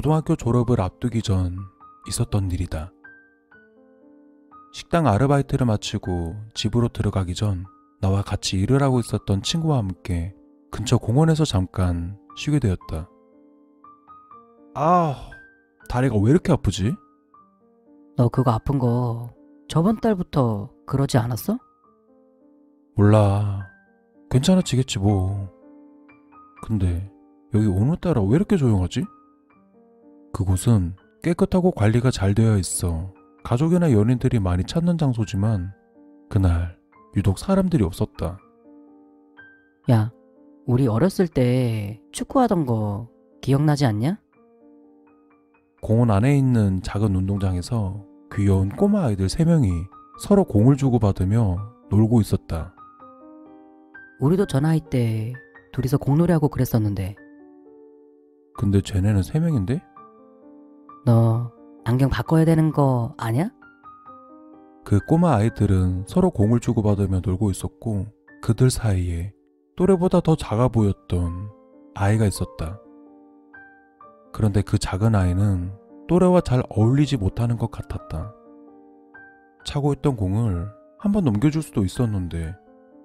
고등학교 졸업을 앞두기 전 있었던 일이다. 식당 아르바이트를 마치고 집으로 들어가기 전 나와 같이 일을 하고 있었던 친구와 함께 근처 공원에서 잠깐 쉬게 되었다. 아, 다리가 왜 이렇게 아프지? 너 그거 아픈 거 저번 달부터 그러지 않았어? 몰라. 괜찮아지겠지 뭐. 근데 여기 오늘따라 왜 이렇게 조용하지? 그곳은 깨끗하고 관리가 잘 되어 있어 가족이나 연인들이 많이 찾는 장소지만 그날 유독 사람들이 없었다. 야, 우리 어렸을 때 축구하던 거 기억나지 않냐? 공원 안에 있는 작은 운동장에서 귀여운 꼬마 아이들 3명이 서로 공을 주고받으며 놀고 있었다. 우리도 저 나이 때 둘이서 공놀이하고 그랬었는데 근데 쟤네는 3명인데? 너 안경 바꿔야 되는 거 아냐? 그 꼬마 아이들은 서로 공을 주고받으며 놀고 있었고 그들 사이에 또래보다 더 작아 보였던 아이가 있었다. 그런데 그 작은 아이는 또래와 잘 어울리지 못하는 것 같았다. 차고 있던 공을 한 번 넘겨줄 수도 있었는데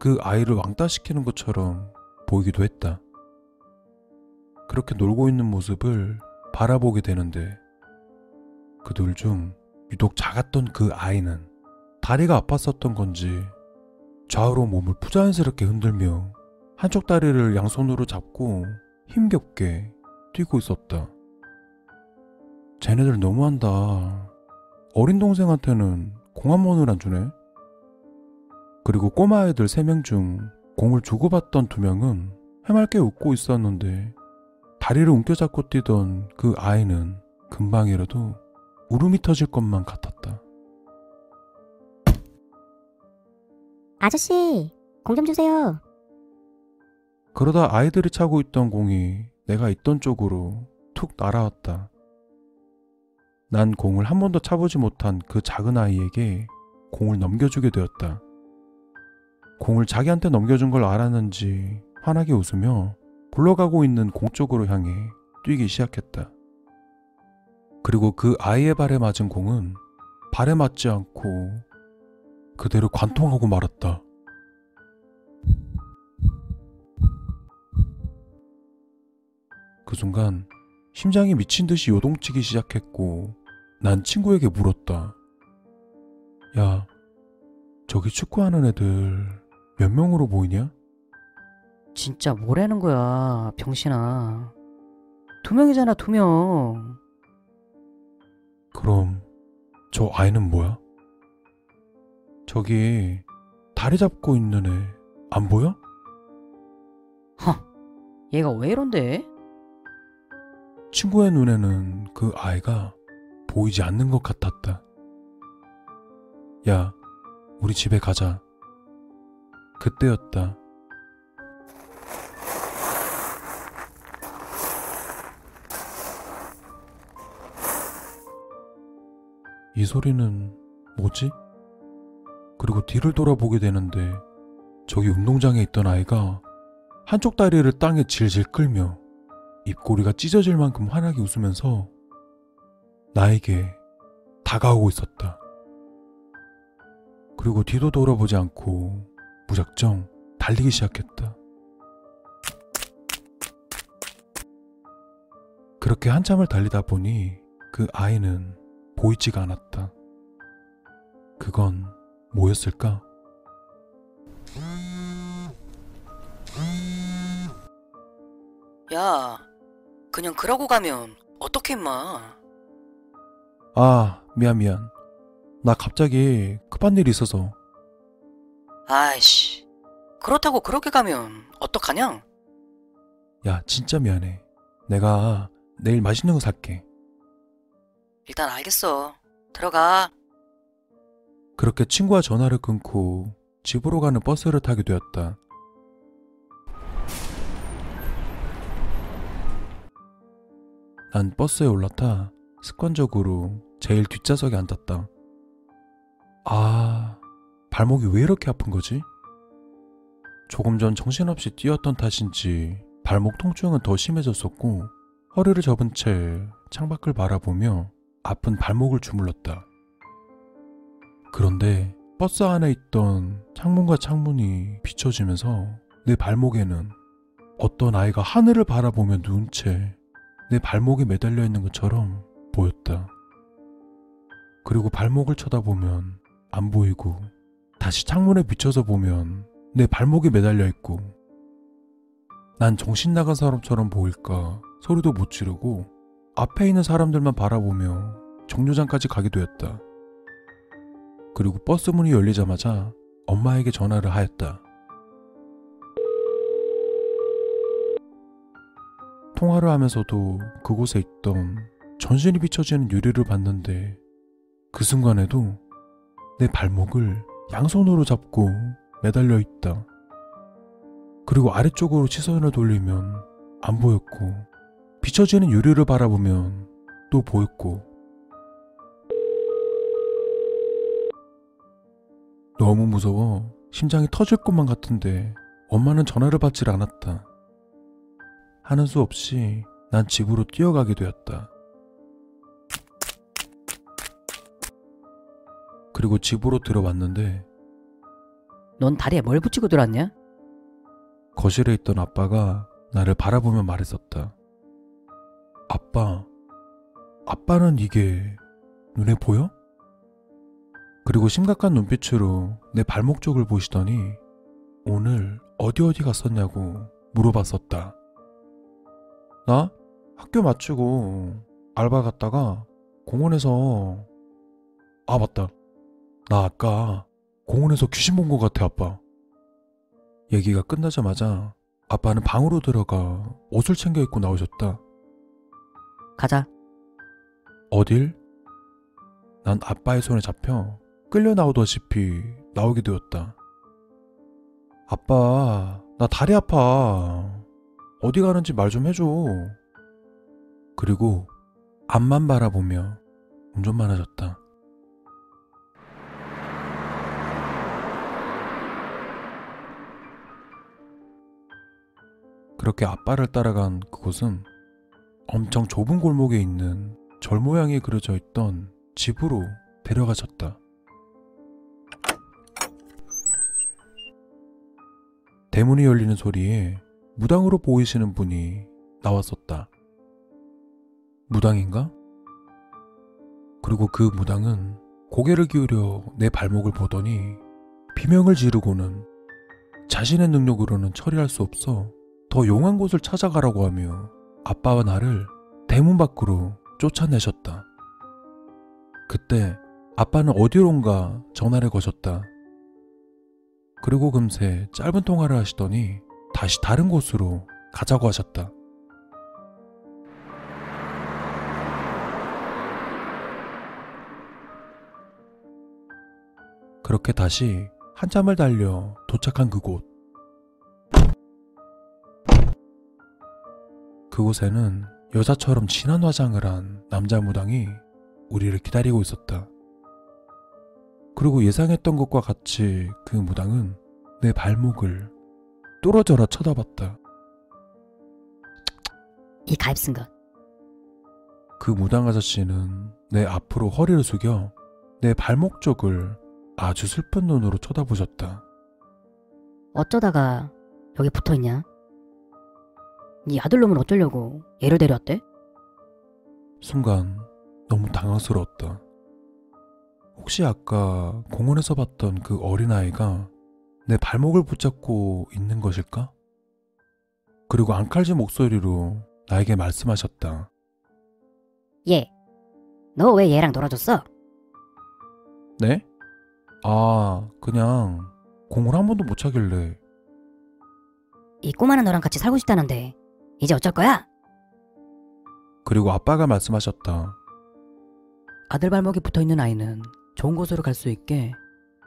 그 아이를 왕따시키는 것처럼 보이기도 했다. 그렇게 놀고 있는 모습을 바라보게 되는데 그들 중 유독 작았던 그 아이는 다리가 아팠었던 건지 좌우로 몸을 부자연스럽게 흔들며 한쪽 다리를 양손으로 잡고 힘겹게 뛰고 있었다. 쟤네들 너무한다. 어린 동생한테는 공한 번을 안 주네. 그리고 꼬마 아이들 3명 중 공을 주고받던 두 명은 해맑게 웃고 있었는데 다리를 움켜잡고 뛰던 그 아이는 금방이라도 울음이 터질 것만 같았다. 아저씨, 공 좀 주세요. 그러다 아이들이 차고 있던 공이 내가 있던 쪽으로 툭 날아왔다. 난 공을 한 번도 차보지 못한 그 작은 아이에게 공을 넘겨주게 되었다. 공을 자기한테 넘겨준 걸 알았는지 환하게 웃으며 굴러가고 있는 공 쪽으로 향해 뛰기 시작했다. 그리고 그 아이의 발에 맞은 공은 발에 맞지 않고 그대로 관통하고 말았다. 그 순간 심장이 미친 듯이 요동치기 시작했고 난 친구에게 물었다. 야, 저기 축구하는 애들 몇 명으로 보이냐? 진짜 뭐라는 거야, 병신아. 두 명이잖아, 두 명. 그럼 저 아이는 뭐야? 저기 다리 잡고 있는 애 안 보여? 얘가 왜 이런데? 친구의 눈에는 그 아이가 보이지 않는 것 같았다. 야, 우리 집에 가자. 그때였다. 이 소리는 뭐지? 그리고 뒤를 돌아보게 되는데 저기 운동장에 있던 아이가 한쪽 다리를 땅에 질질 끌며 입꼬리가 찢어질 만큼 환하게 웃으면서 나에게 다가오고 있었다. 그리고 뒤도 돌아보지 않고 무작정 달리기 시작했다. 그렇게 한참을 달리다 보니 그 아이는 보이지가 않았다. 그건 뭐였을까? 야, 그냥 그러고 가면 어떻게 임마? 아, 미안, 미안. 나 갑자기 급한 일이 있어서. 아이씨, 그렇다고 그렇게 가면 어떡하냐? 야, 진짜 미안해. 내가 내일 맛있는 거 살게. 일단 알겠어. 들어가. 그렇게 친구와 전화를 끊고 집으로 가는 버스를 타게 되었다. 난 버스에 올라타 습관적으로 제일 뒷좌석에 앉았다. 아, 발목이 왜 이렇게 아픈 거지? 조금 전 정신없이 뛰었던 탓인지 발목 통증은 더 심해졌었고 허리를 접은 채 창밖을 바라보며 아픈 발목을 주물렀다. 그런데 버스 안에 있던 창문과 창문이 비춰지면서 내 발목에는 어떤 아이가 하늘을 바라보며 누운 채 내 발목에 매달려 있는 것처럼 보였다. 그리고 발목을 쳐다보면 안 보이고 다시 창문에 비춰서 보면 내 발목에 매달려 있고 난 정신 나간 사람처럼 보일까 소리도 못 지르고 앞에 있는 사람들만 바라보며 정류장까지 가게 되었다. 그리고 버스 문이 열리자마자 엄마에게 전화를 하였다. 통화를 하면서도 그곳에 있던 전신이 비춰지는 유리를 봤는데 그 순간에도 내 발목을 양손으로 잡고 매달려 있다. 그리고 아래쪽으로 시선을 돌리면 안 보였고 비춰지는 유리를 바라보면 또 보였고 너무 무서워 심장이 터질 것만 같은데 엄마는 전화를 받질 않았다. 하는 수 없이 난 집으로 뛰어가게 되었다. 그리고 집으로 들어왔는데 넌 다리에 뭘 붙이고 들어왔냐? 거실에 있던 아빠가 나를 바라보며 말했었다. 아빠, 아빠는 이게 눈에 보여? 그리고 심각한 눈빛으로 내 발목 쪽을 보시더니 오늘 어디 어디 갔었냐고 물어봤었다. 나 학교 마치고 알바 갔다가 공원에서 아 맞다. 나 아까 공원에서 귀신 본 것 같아 아빠. 얘기가 끝나자마자 아빠는 방으로 들어가 옷을 챙겨 입고 나오셨다. 가자. 어딜? 난 아빠의 손에 잡혀 끌려 나오다시피 나오게 되었다. 아빠, 나 다리 아파. 어디 가는지 말 좀 해줘. 그리고 앞만 바라보며 운전만 하셨다. 그렇게 아빠를 따라간 그곳은 엄청 좁은 골목에 있는 절 모양이 그려져 있던 집으로 데려가셨다. 대문이 열리는 소리에 무당으로 보이시는 분이 나왔었다. 무당인가? 그리고 그 무당은 고개를 기울여 내 발목을 보더니 비명을 지르고는 자신의 능력으로는 처리할 수 없어 더 용한 곳을 찾아가라고 하며 아빠와 나를 대문 밖으로 쫓아내셨다. 그때 아빠는 어디론가 전화를 거셨다. 그리고 금세 짧은 통화를 하시더니 다시 다른 곳으로 가자고 하셨다. 그렇게 다시 한참을 달려 도착한 그곳. 그곳에는 여자처럼 진한 화장을 한 남자 무당이 우리를 기다리고 있었다. 그리고 예상했던 것과 같이 그 무당은 내 발목을 뚫어져라 쳐다봤다. 이 가입 쓴 것. 그 무당 아저씨는 내 앞으로 허리를 숙여 내 발목 쪽을 아주 슬픈 눈으로 쳐다보셨다. 어쩌다가 여기 붙어 있냐? 네 아들놈은 어쩌려고 얘를 데려왔대? 순간 너무 당황스러웠다. 혹시 아까 공원에서 봤던 그 어린아이가 내 발목을 붙잡고 있는 것일까? 그리고 앙칼진 목소리로 나에게 말씀하셨다. 얘. 너 왜 얘랑 놀아줬어? 네? 아, 그냥 공을 한 번도 못 차길래 이 꼬마는 너랑 같이 살고 싶다는데 이제 어쩔 거야? 그리고 아빠가 말씀하셨다. 아들 발목에 붙어 있는 아이는 좋은 곳으로 갈 수 있게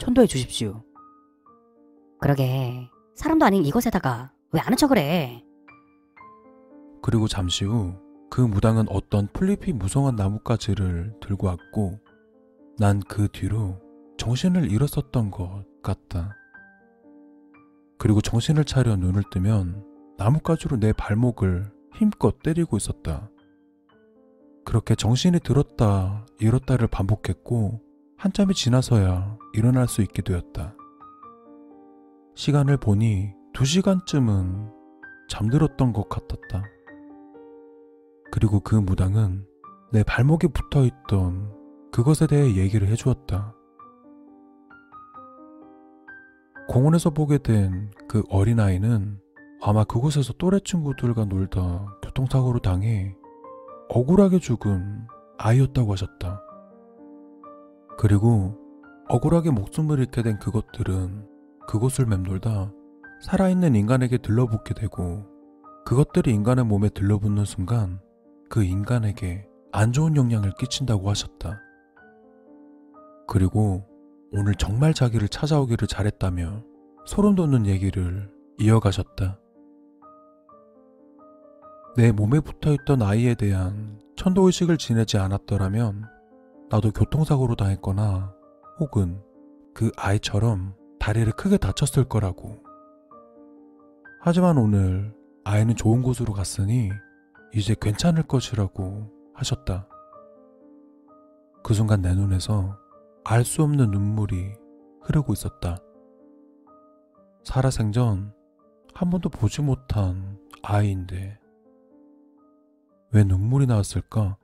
천도해 주십시오. 그러게 사람도 아닌 이것에다가 왜 아는 척을 해? 그리고 잠시 후 그 무당은 어떤 풀잎이 무성한 나뭇가지를 들고 왔고 난 그 뒤로 정신을 잃었었던 것 같다. 그리고 정신을 차려 눈을 뜨면 나뭇가지로 내 발목을 힘껏 때리고 있었다. 그렇게 정신이 들었다 잃었다를 반복했고 한참이 지나서야 일어날 수 있게 되었다. 시간을 보니 두 시간쯤은 잠들었던 것 같았다. 그리고 그 무당은 내 발목에 붙어 있던 그것에 대해 얘기를 해주었다. 공원에서 보게 된 그 어린아이는 아마 그곳에서 또래 친구들과 놀다 교통사고로 당해 억울하게 죽은 아이였다고 하셨다. 그리고 억울하게 목숨을 잃게 된 그것들은 그곳을 맴돌다 살아있는 인간에게 들러붙게 되고 그것들이 인간의 몸에 들러붙는 순간 그 인간에게 안 좋은 영향을 끼친다고 하셨다. 그리고 오늘 정말 자기를 찾아오기를 잘했다며 소름 돋는 얘기를 이어가셨다. 내 몸에 붙어 있던 아이에 대한 천도의식을 지내지 않았더라면 나도 교통사고로 당했거나 혹은 그 아이처럼 다리를 크게 다쳤을 거라고. 하지만 오늘 아이는 좋은 곳으로 갔으니 이제 괜찮을 것이라고 하셨다. 그 순간 내 눈에서 알 수 없는 눈물이 흐르고 있었다. 살아생전 한 번도 보지 못한 아이인데 왜 눈물이 나왔을까?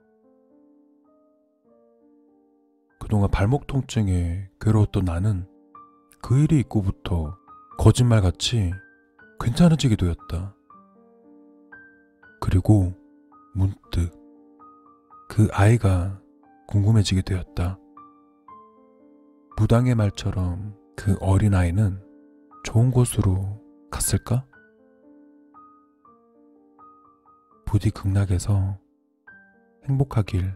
그동안 발목 통증에 괴로웠던 나는 그 일이 있고부터 거짓말같이 괜찮아지게 되었다. 그리고 문득 그 아이가 궁금해지게 되었다. 무당의 말처럼 그 어린아이는 좋은 곳으로 갔을까? 부디 극락에서 행복하길